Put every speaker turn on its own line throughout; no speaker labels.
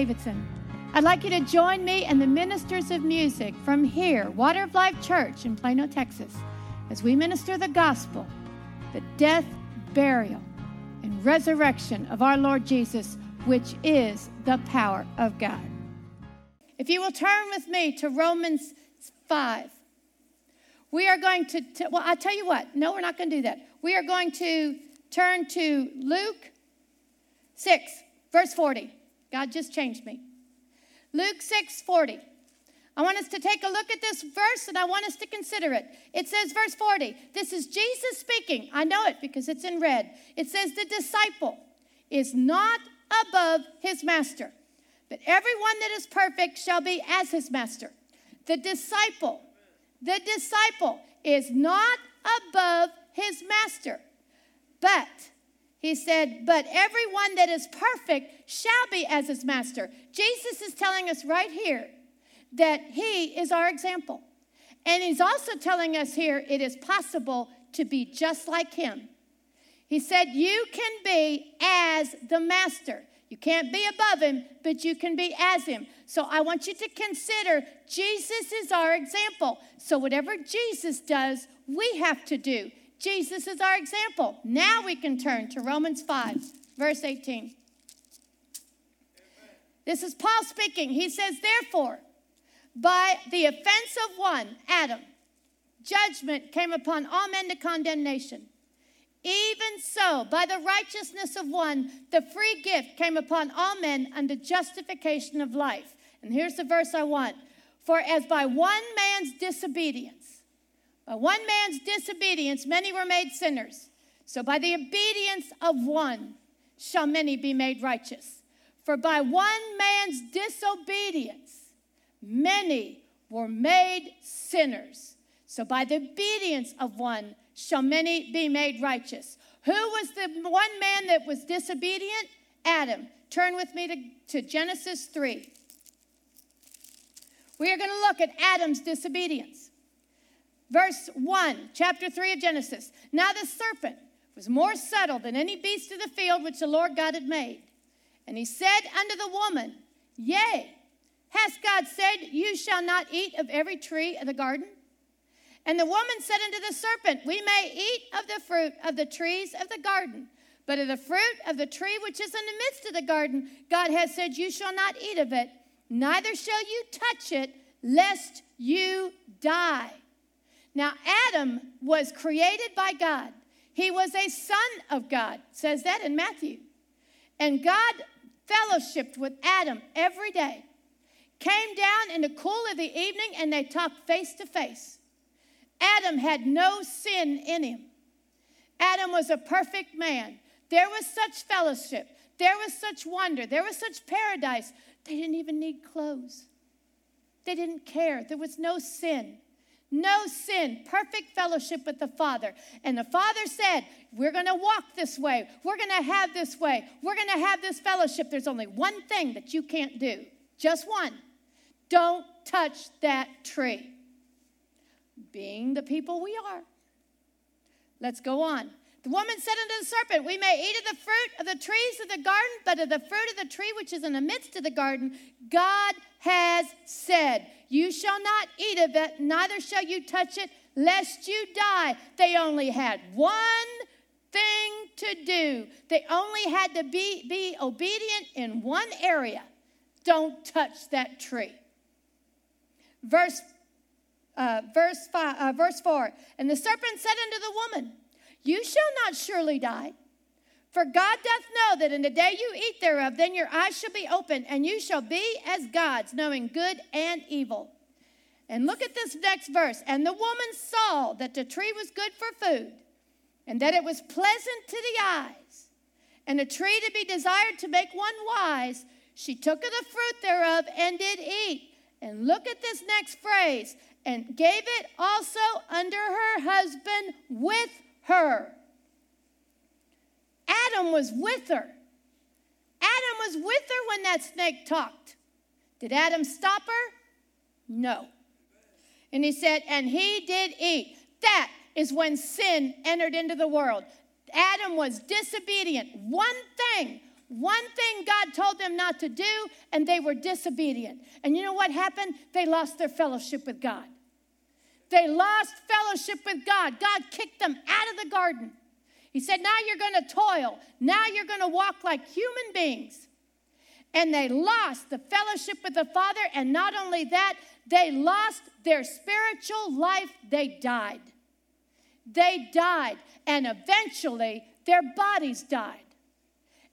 Davidson. I'd like you to join me and the ministers of music from here, Water of Life Church in Plano, Texas, as we minister the gospel, the death, burial, and resurrection of our Lord Jesus, which is the power of God. If you will turn with me to Romans 5. We are going to, t- well, I'll tell you what. No, we're not going to do that. We are going to turn to Luke 6, verse 40. God just changed me. Luke 6, 40. I want us to take a look at this verse and I want us to consider it. It says, verse 40, this is Jesus speaking. I know it because it's in red. It says, The disciple is not above his master, but everyone that is perfect shall be as his master. The disciple, the disciple is not above his master, but he said, But everyone that is perfect shall be as his master. Jesus is telling us right here that he is our example. And he's also telling us here it is possible to be just like him. He said, You can be as the master. You can't be above him, but you can be as him. So I want you to consider Jesus is our example. So whatever Jesus does, we have to do. Jesus is our example. Now we can turn to Romans 5, verse 18. This is Paul speaking. He says, Therefore, by the offense of one, Adam, judgment came upon all men to condemnation. Even so, by the righteousness of one, the free gift came upon all men unto justification of life. And here's the verse I want. For as by one man's disobedience, by one man's disobedience, many were made sinners. So by the obedience of one shall many be made righteous. For by one man's disobedience, many were made sinners. So by the obedience of one shall many be made righteous. Who was the one man that was disobedient? Adam. Turn with me to, to Genesis 3. We are going to look at Adam's disobedience. Verse 1, chapter 3 of Genesis. Now the serpent was more subtle than any beast of the field which the Lord God had made. And he said unto the woman, Yea, has God said, You shall not eat of every tree of the garden? And the woman said unto the serpent, We may eat of the fruit of the trees of the garden, but of the fruit of the tree which is in the midst of the garden, God has said, You shall not eat of it, neither shall you touch it, lest you die. Now, Adam was created by God. He was a son of God, says that in Matthew. And God fellowshipped with Adam every day, came down in the cool of the evening, and they talked face to face. Adam had no sin in him. Adam was a perfect man. There was such fellowship. There was such wonder. There was such paradise. They didn't even need clothes. They didn't care. There was no sin. No sin. Perfect fellowship with the Father. And the Father said, We're going to walk this way. We're going to have this way. We're going to have this fellowship. There's only one thing that you can't do. Just one. Don't touch that tree being the people we are. Let's go on. The woman said unto the serpent, We may eat of the fruit of the trees of the garden, but of the fruit of the tree which is in the midst of the garden, God has said, You shall not eat of it, neither shall you touch it, lest you die. They only had one thing to do, they only had to be, be obedient in one area. Don't touch that tree. Verse uh, verse, five, uh, verse 4 And the serpent said unto the woman, You shall not surely die. For God doth know that in the day you eat thereof, then your eyes shall be opened, and you shall be as gods, knowing good and evil. And look at this next verse. And the woman saw that the tree was good for food, and that it was pleasant to the eyes, and a tree to be desired to make one wise. She took of the fruit thereof and did eat. And look at this next phrase and gave it also under her husband with her. Adam was with her. Adam was with her when that snake talked. Did Adam stop her? No. And he said, and he did eat. That is when sin entered into the world. Adam was disobedient. One thing, one thing God told them not to do, and they were disobedient. And you know what happened? They lost their fellowship with God. They lost fellowship with God. God kicked them out of the garden. He said, Now you're going to toil. Now you're going to walk like human beings. And they lost the fellowship with the Father. And not only that, they lost their spiritual life. They died. They died. And eventually, their bodies died.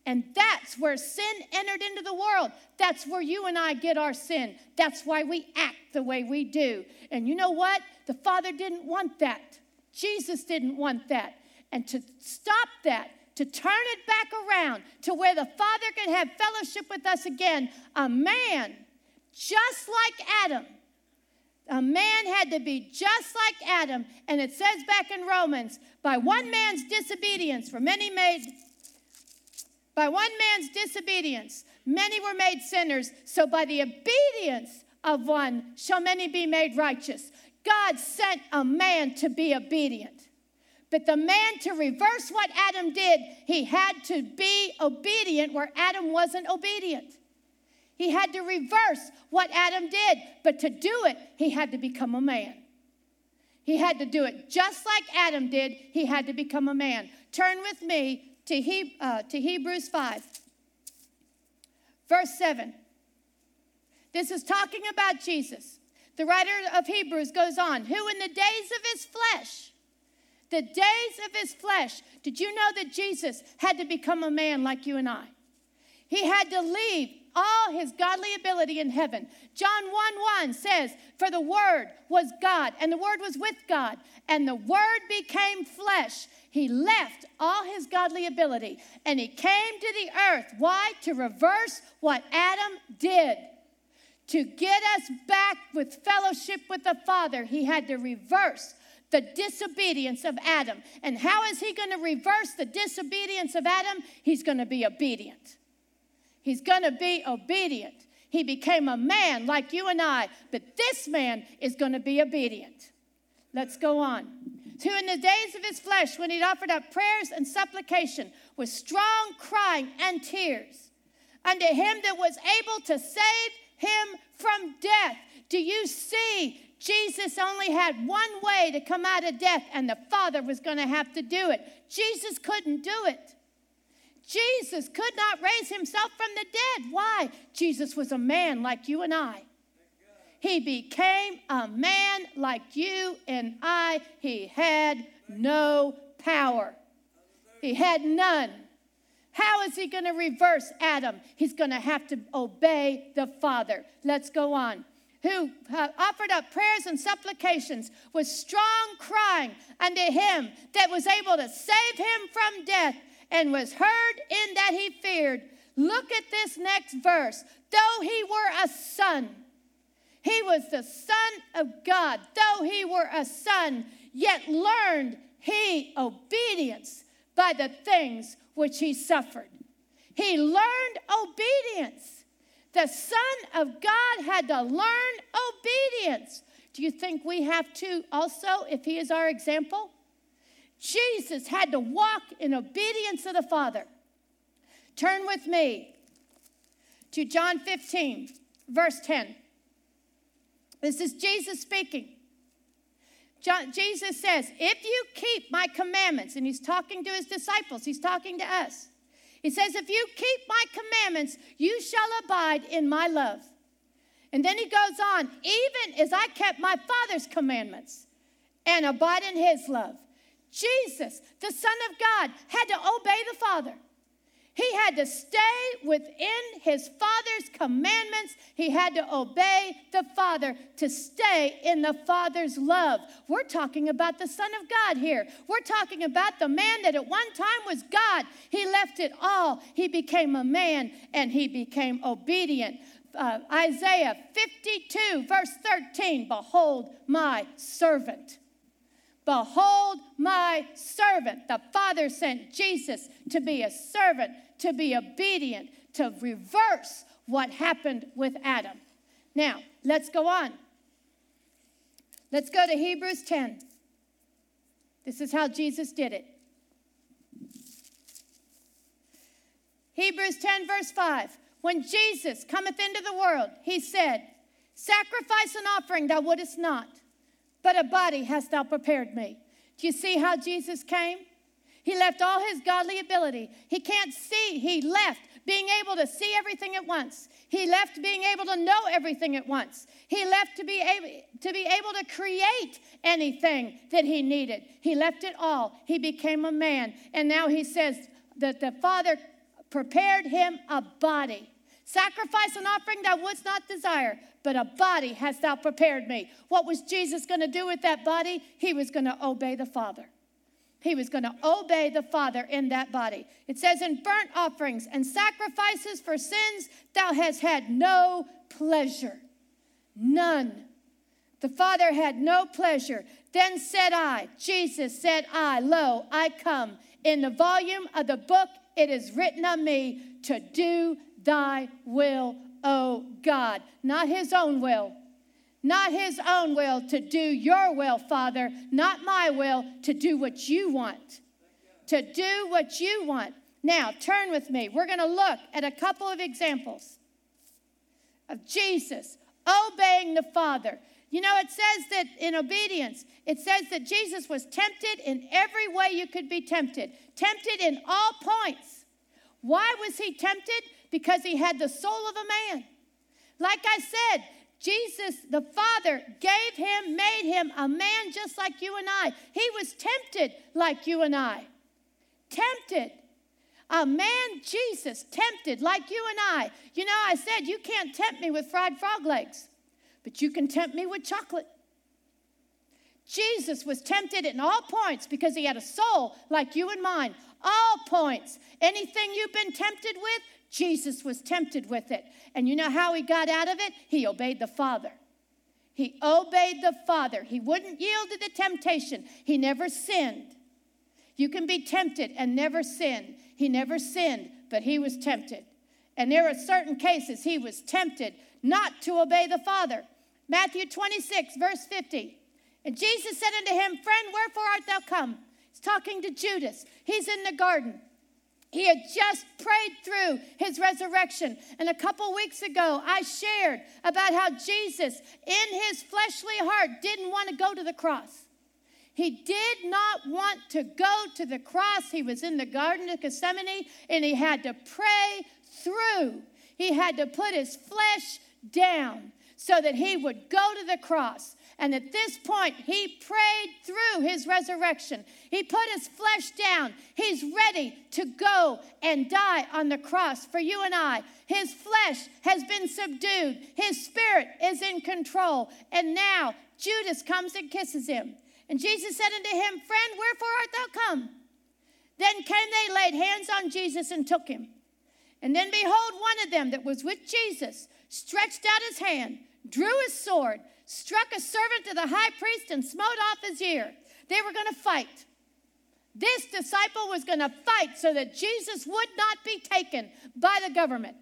And that's where sin entered into the world. That's where you and I get our sin. That's why we act the way we do. And you know what? The Father didn't want that. Jesus didn't want that. And to stop that, to turn it back around to where the Father can have fellowship with us again, a man, just like Adam, a man had to be just like Adam. And it says back in Romans, by one man's disobedience, for many made by one man's disobedience, many were made sinners. So by the obedience of one shall many be made righteous. God sent a man to be obedient. But the man to reverse what Adam did, he had to be obedient where Adam wasn't obedient. He had to reverse what Adam did, but to do it, he had to become a man. He had to do it just like Adam did, he had to become a man. Turn with me to, he, uh, to Hebrews 5, verse 7. This is talking about Jesus. The writer of Hebrews goes on, who in the days of his flesh, the days of his flesh, did you know that Jesus had to become a man like you and I? He had to leave all his godly ability in heaven. John 1 1 says, For the Word was God, and the Word was with God, and the Word became flesh. He left all his godly ability and he came to the earth. Why? To reverse what Adam did. To get us back with fellowship with the Father, he had to reverse the disobedience of Adam. And how is he going to reverse the disobedience of Adam? He's going to be obedient. He's going to be obedient. He became a man like you and I, but this man is going to be obedient. Let's go on. Who in the days of his flesh, when he'd offered up prayers and supplication with strong crying and tears, unto him that was able to save him from death. Do you see? Jesus only had one way to come out of death, and the Father was going to have to do it. Jesus couldn't do it. Jesus could not raise himself from the dead. Why? Jesus was a man like you and I. He became a man like you and I. He had no power, he had none. How is he going to reverse Adam? He's going to have to obey the Father. Let's go on. Who offered up prayers and supplications with strong crying unto him that was able to save him from death and was heard in that he feared. Look at this next verse. Though he were a son, he was the Son of God. Though he were a son, yet learned he obedience by the things which he suffered. He learned obedience. The Son of God had to learn obedience. Do you think we have to also, if he is our example? Jesus had to walk in obedience to the Father. Turn with me to John 15, verse 10. This is Jesus speaking. John, Jesus says, If you keep my commandments, and he's talking to his disciples, he's talking to us. He says, If you keep my commandments, you shall abide in my love. And then he goes on, even as I kept my Father's commandments and abide in his love. Jesus, the Son of God, had to obey the Father. He had to stay within his Father's commandments. He had to obey the Father to stay in the Father's love. We're talking about the Son of God here. We're talking about the man that at one time was God. He left it all. He became a man and he became obedient. Uh, Isaiah 52, verse 13 Behold, my servant. Behold, my servant. The Father sent Jesus to be a servant to be obedient, to reverse what happened with Adam. Now, let's go on. Let's go to Hebrews 10. This is how Jesus did it. Hebrews 10, verse 5. When Jesus cometh into the world, he said, Sacrifice and offering thou wouldest not, but a body hast thou prepared me. Do you see how Jesus came? He left all his godly ability. He can't see. He left being able to see everything at once. He left being able to know everything at once. He left to be able to be able to create anything that he needed. He left it all. He became a man. And now he says that the Father prepared him a body. Sacrifice an offering thou wouldst not desire, but a body hast thou prepared me. What was Jesus going to do with that body? He was going to obey the Father. He was going to obey the Father in that body. It says, In burnt offerings and sacrifices for sins, thou hast had no pleasure. None. The Father had no pleasure. Then said I, Jesus said I, Lo, I come. In the volume of the book, it is written of me to do thy will, O God. Not his own will, not his own will, to do your will, Father, not my will, to do what you want. To do what you want. Now, turn with me. We're going to look at a couple of examples of Jesus obeying the Father. You know, it says that in obedience, it says that Jesus was tempted in every way you could be tempted, tempted in all points. Why was he tempted? Because he had the soul of a man. Like I said, Jesus, the Father, gave him, made him a man just like you and I. He was tempted like you and I. Tempted. A man, Jesus, tempted like you and I. You know, I said, you can't tempt me with fried frog legs, but you can tempt me with chocolate. Jesus was tempted in all points because he had a soul like you and mine. All points. Anything you've been tempted with, Jesus was tempted with it. And you know how he got out of it? He obeyed the Father. He obeyed the Father. He wouldn't yield to the temptation. He never sinned. You can be tempted and never sin. He never sinned, but he was tempted. And there are certain cases he was tempted not to obey the Father. Matthew 26, verse 50. And Jesus said unto him, Friend, wherefore art thou come? He's talking to Judas. He's in the garden. He had just prayed through his resurrection. And a couple weeks ago, I shared about how Jesus, in his fleshly heart, didn't want to go to the cross. He did not want to go to the cross. He was in the Garden of Gethsemane and he had to pray through. He had to put his flesh down so that he would go to the cross. And at this point, he prayed through his resurrection. He put his flesh down. He's ready to go and die on the cross for you and I. His flesh has been subdued, his spirit is in control. And now Judas comes and kisses him. And Jesus said unto him, Friend, wherefore art thou come? Then came they, laid hands on Jesus, and took him. And then behold, one of them that was with Jesus stretched out his hand, drew his sword struck a servant of the high priest and smote off his ear. They were going to fight. This disciple was going to fight so that Jesus would not be taken by the government.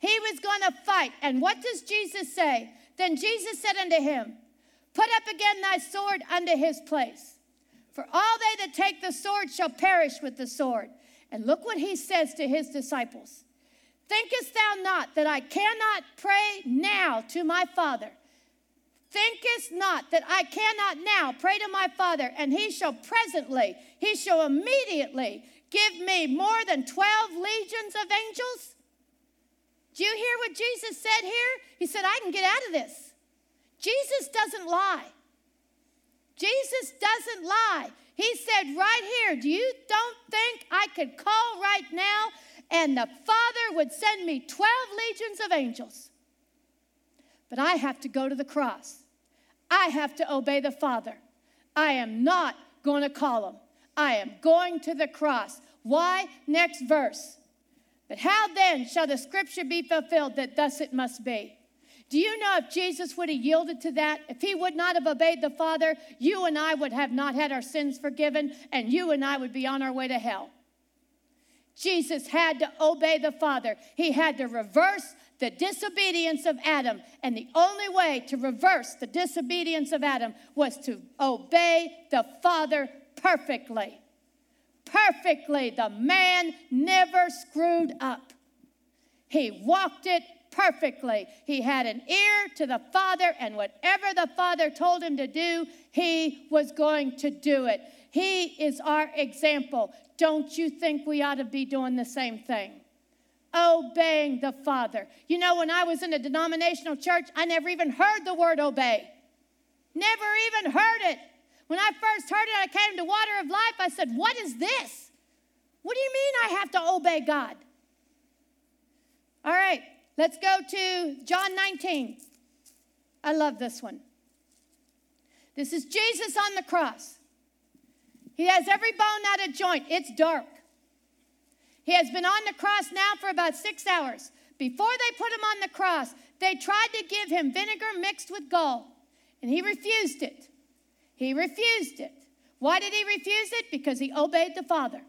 He was going to fight. And what does Jesus say? Then Jesus said unto him, Put up again thy sword unto his place. For all they that take the sword shall perish with the sword. And look what he says to his disciples Thinkest thou not that I cannot pray now to my Father? Thinkest not that I cannot now pray to my Father, and he shall presently, he shall immediately give me more than 12 legions of angels? Do you hear what Jesus said here? He said, I can get out of this. Jesus doesn't lie. Jesus doesn't lie. He said right here, Do you don't think I could call right now and the Father would send me 12 legions of angels? But I have to go to the cross. I have to obey the Father. I am not going to call him. I am going to the cross. Why? Next verse. But how then shall the scripture be fulfilled that thus it must be? Do you know if Jesus would have yielded to that, if he would not have obeyed the Father, you and I would have not had our sins forgiven, and you and I would be on our way to hell? Jesus had to obey the Father. He had to reverse the disobedience of Adam. And the only way to reverse the disobedience of Adam was to obey the Father perfectly. perfectly. The man never screwed up. He walked it perfectly. He had an ear to the Father, and whatever the Father told him to do, he was going to do it. He is our example. Don't you think we ought to be doing the same thing? Obeying the Father. You know, when I was in a denominational church, I never even heard the word obey. Never even heard it. When I first heard it, I came to Water of Life. I said, What is this? What do you mean I have to obey God? All right, let's go to John 19. I love this one. This is Jesus on the cross. He has every bone out of joint. It's dark. He has been on the cross now for about six hours. Before they put him on the cross, they tried to give him vinegar mixed with gall, and he refused it. He refused it. Why did he refuse it? Because he obeyed the Father.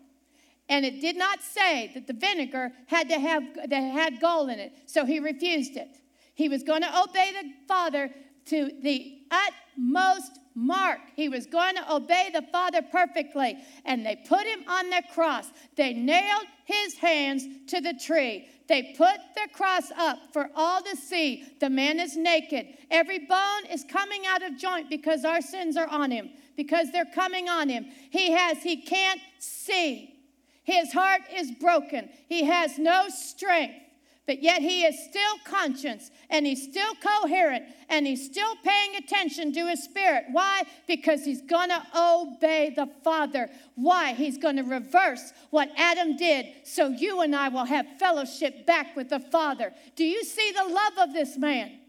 And it did not say that the vinegar had to have that had gall in it, so he refused it. He was going to obey the Father to the utmost mark. He was going to obey the Father perfectly. And they put him on the cross. They nailed his hands to the tree. They put the cross up for all to see. The man is naked. Every bone is coming out of joint because our sins are on him, because they're coming on him. He has, he can't see. His heart is broken. He has no strength but yet he is still conscious and he's still coherent and he's still paying attention to his spirit. Why? Because he's going to obey the Father. Why? He's going to reverse what Adam did so you and I will have fellowship back with the Father. Do you see the love of this man?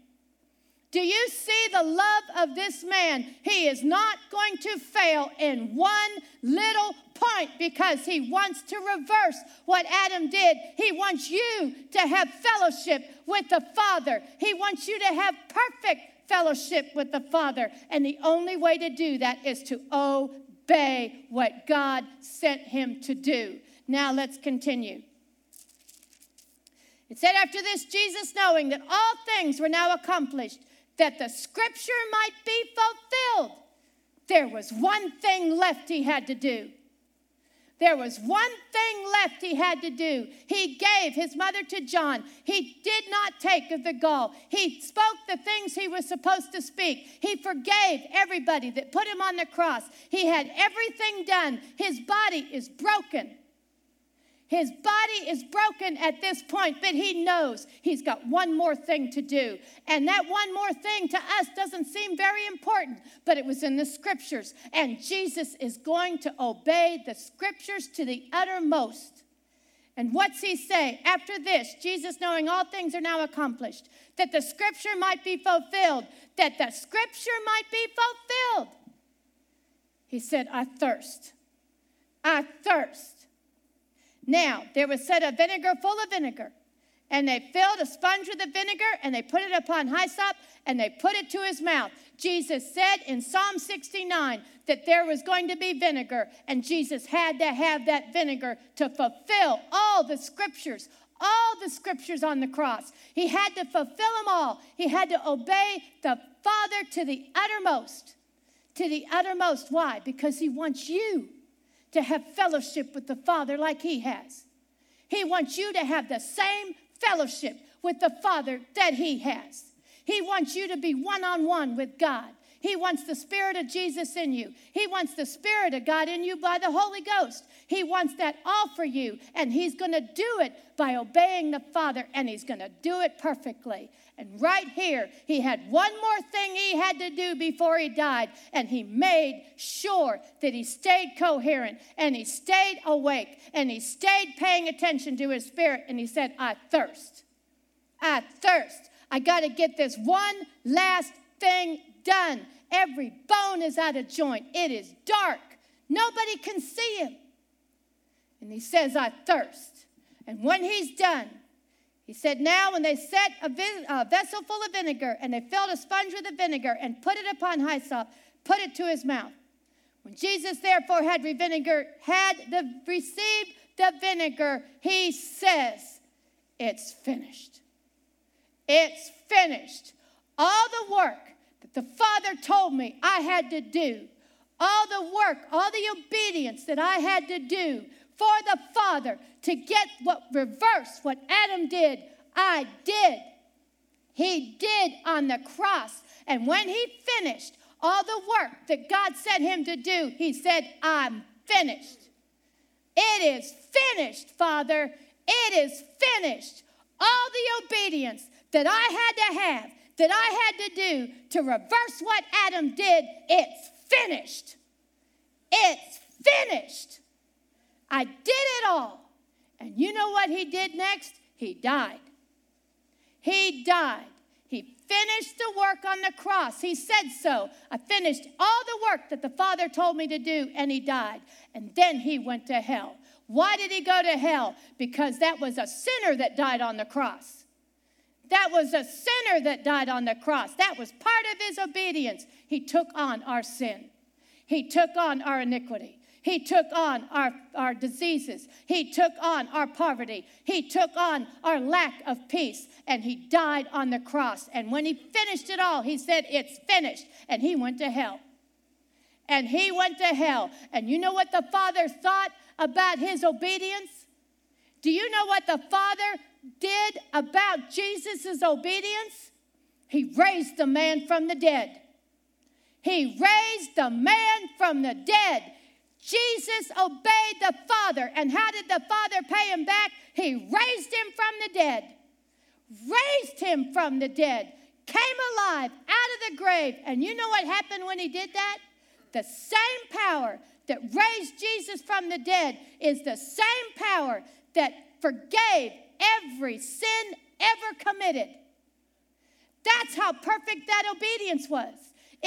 Do you see the love of this man? He is not going to fail in one little point because he wants to reverse what Adam did. He wants you to have fellowship with the Father, he wants you to have perfect fellowship with the Father. And the only way to do that is to obey what God sent him to do. Now let's continue. It said, After this, Jesus, knowing that all things were now accomplished, that the scripture might be fulfilled. There was one thing left he had to do. There was one thing left he had to do. He gave his mother to John. He did not take of the gall. He spoke the things he was supposed to speak. He forgave everybody that put him on the cross. He had everything done. His body is broken. His body is broken at this point, but he knows he's got one more thing to do. And that one more thing to us doesn't seem very important, but it was in the scriptures. And Jesus is going to obey the scriptures to the uttermost. And what's he say? After this, Jesus, knowing all things are now accomplished, that the scripture might be fulfilled, that the scripture might be fulfilled. He said, I thirst. I thirst. Now, there was set a vinegar full of vinegar, and they filled a sponge with the vinegar, and they put it upon hyssop, and they put it to his mouth. Jesus said in Psalm 69 that there was going to be vinegar, and Jesus had to have that vinegar to fulfill all the scriptures, all the scriptures on the cross. He had to fulfill them all. He had to obey the Father to the uttermost. To the uttermost. Why? Because he wants you to have fellowship with the Father like He has. He wants you to have the same fellowship with the Father that He has. He wants you to be one on one with God. He wants the Spirit of Jesus in you. He wants the Spirit of God in you by the Holy Ghost. He wants that all for you, and He's going to do it by obeying the Father, and He's going to do it perfectly. And right here, He had one more thing He had to do before He died, and He made sure that He stayed coherent, and He stayed awake, and He stayed paying attention to His Spirit, and He said, I thirst. I thirst. I got to get this one last thing done. Every bone is out of joint. It is dark. Nobody can see him. And he says, I thirst. And when he's done, he said, Now, when they set a, vi- a, vessel full of vinegar and they filled a sponge with the vinegar and put it upon hyssop, put it to his mouth. When Jesus therefore had vinegar, had the, received the vinegar, he says, It's finished. It's finished. All the work that the Father told me I had to do, all the work, all the obedience that I had to do for the Father to get what reverse what Adam did, I did. He did on the cross. And when he finished all the work that God sent him to do, he said, I'm finished. It is finished, Father. It is finished. All the obedience that I had to have, that I had to do to reverse what Adam did, it's finished. It's finished. I did it all. And you know what he did next? He died. He died. He finished the work on the cross. He said so. I finished all the work that the Father told me to do, and he died. And then he went to hell. Why did he go to hell? Because that was a sinner that died on the cross. That was a sinner that died on the cross. That was part of his obedience. He took on our sin, he took on our iniquity. He took on our, our diseases. He took on our poverty. He took on our lack of peace. And he died on the cross. And when he finished it all, he said, It's finished. And he went to hell. And he went to hell. And you know what the Father thought about his obedience? Do you know what the Father did about Jesus' obedience? He raised the man from the dead. He raised the man from the dead. Jesus obeyed the Father. And how did the Father pay him back? He raised him from the dead. Raised him from the dead. Came alive out of the grave. And you know what happened when he did that? The same power that raised Jesus from the dead is the same power that forgave every sin ever committed. That's how perfect that obedience was.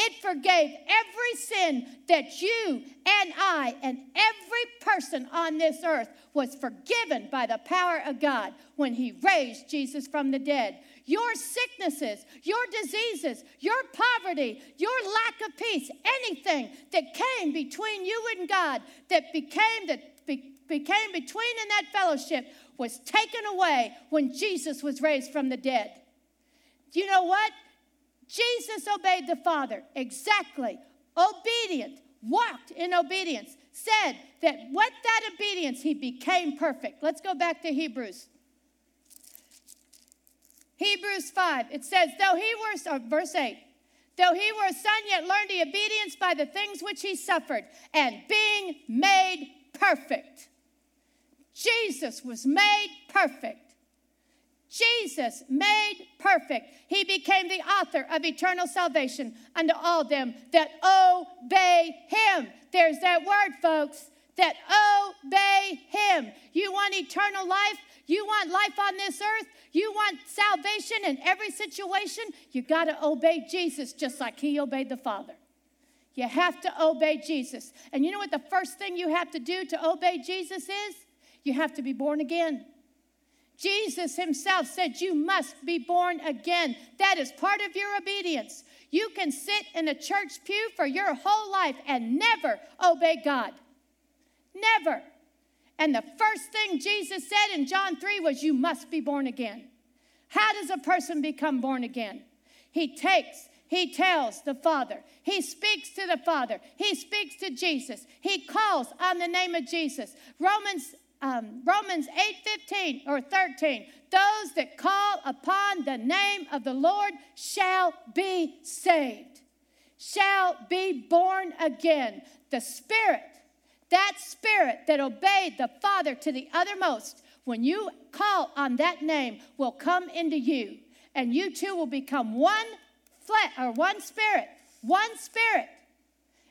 It forgave every sin that you and I and every person on this earth was forgiven by the power of God when He raised Jesus from the dead. Your sicknesses, your diseases, your poverty, your lack of peace, anything that came between you and God that became that became between in that fellowship was taken away when Jesus was raised from the dead. Do you know what? Jesus obeyed the Father exactly, obedient, walked in obedience, said that with that obedience he became perfect. Let's go back to Hebrews. Hebrews 5, it says, though he were, uh, verse 8, though he were a son, yet learned he obedience by the things which he suffered, and being made perfect. Jesus was made perfect. Jesus made perfect. He became the author of eternal salvation unto all them that obey him. There's that word, folks, that obey him. You want eternal life? You want life on this earth? You want salvation in every situation? You got to obey Jesus just like he obeyed the Father. You have to obey Jesus. And you know what the first thing you have to do to obey Jesus is? You have to be born again. Jesus himself said, You must be born again. That is part of your obedience. You can sit in a church pew for your whole life and never obey God. Never. And the first thing Jesus said in John 3 was, You must be born again. How does a person become born again? He takes, he tells the Father, he speaks to the Father, he speaks to Jesus, he calls on the name of Jesus. Romans um, Romans 8 15 or 13. Those that call upon the name of the Lord shall be saved, shall be born again. The Spirit, that Spirit that obeyed the Father to the uttermost, when you call on that name, will come into you, and you two will become one flesh or one spirit, one spirit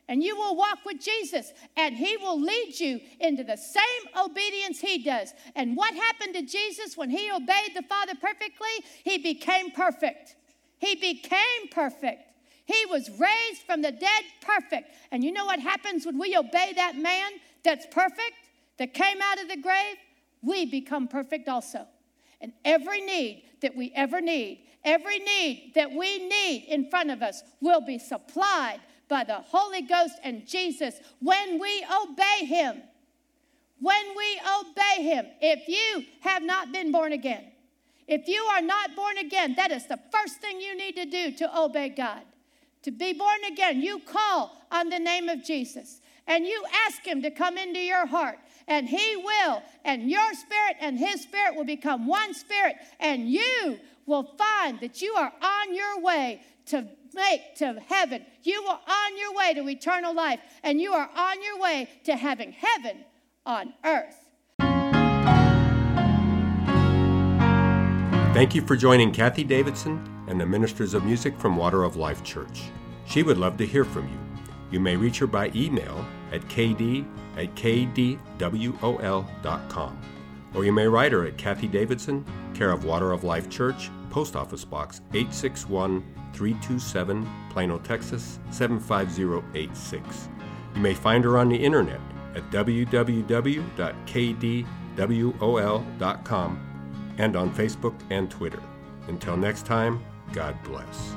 and you will walk with Jesus, and He will lead you into the same obedience He does. And what happened to Jesus when He obeyed the Father perfectly? He became perfect. He became perfect. He was raised from the dead perfect. And you know what happens when we obey that man that's perfect, that came out of the grave? We become perfect also. And every need that we ever need, every need that we need in front of us will be supplied by the Holy Ghost and Jesus when we obey Him. When we obey Him. If you have not been born again, if you are not born again, that is the first thing you need to do to obey God. to be born again, you call on the name of Jesus and you ask Him to come into your heart, and He will, and your spirit and His spirit will become one spirit, and you will find that you are on your way to make to heaven. You are on your way to eternal life, and you are on your way to having heaven on earth.
Thank you for joining Kathie Davidson and the ministers of music from Water of Life Church. She would love to hear from you. You may reach her by email at kd at kdwol.com. Or you may write her at Kathie Davidson, care of Water of Life Church, Post Office Box 861 327, Plano, Texas 75086. You may find her on the internet at www.kdwol.com and on Facebook and Twitter. Until next time, God bless.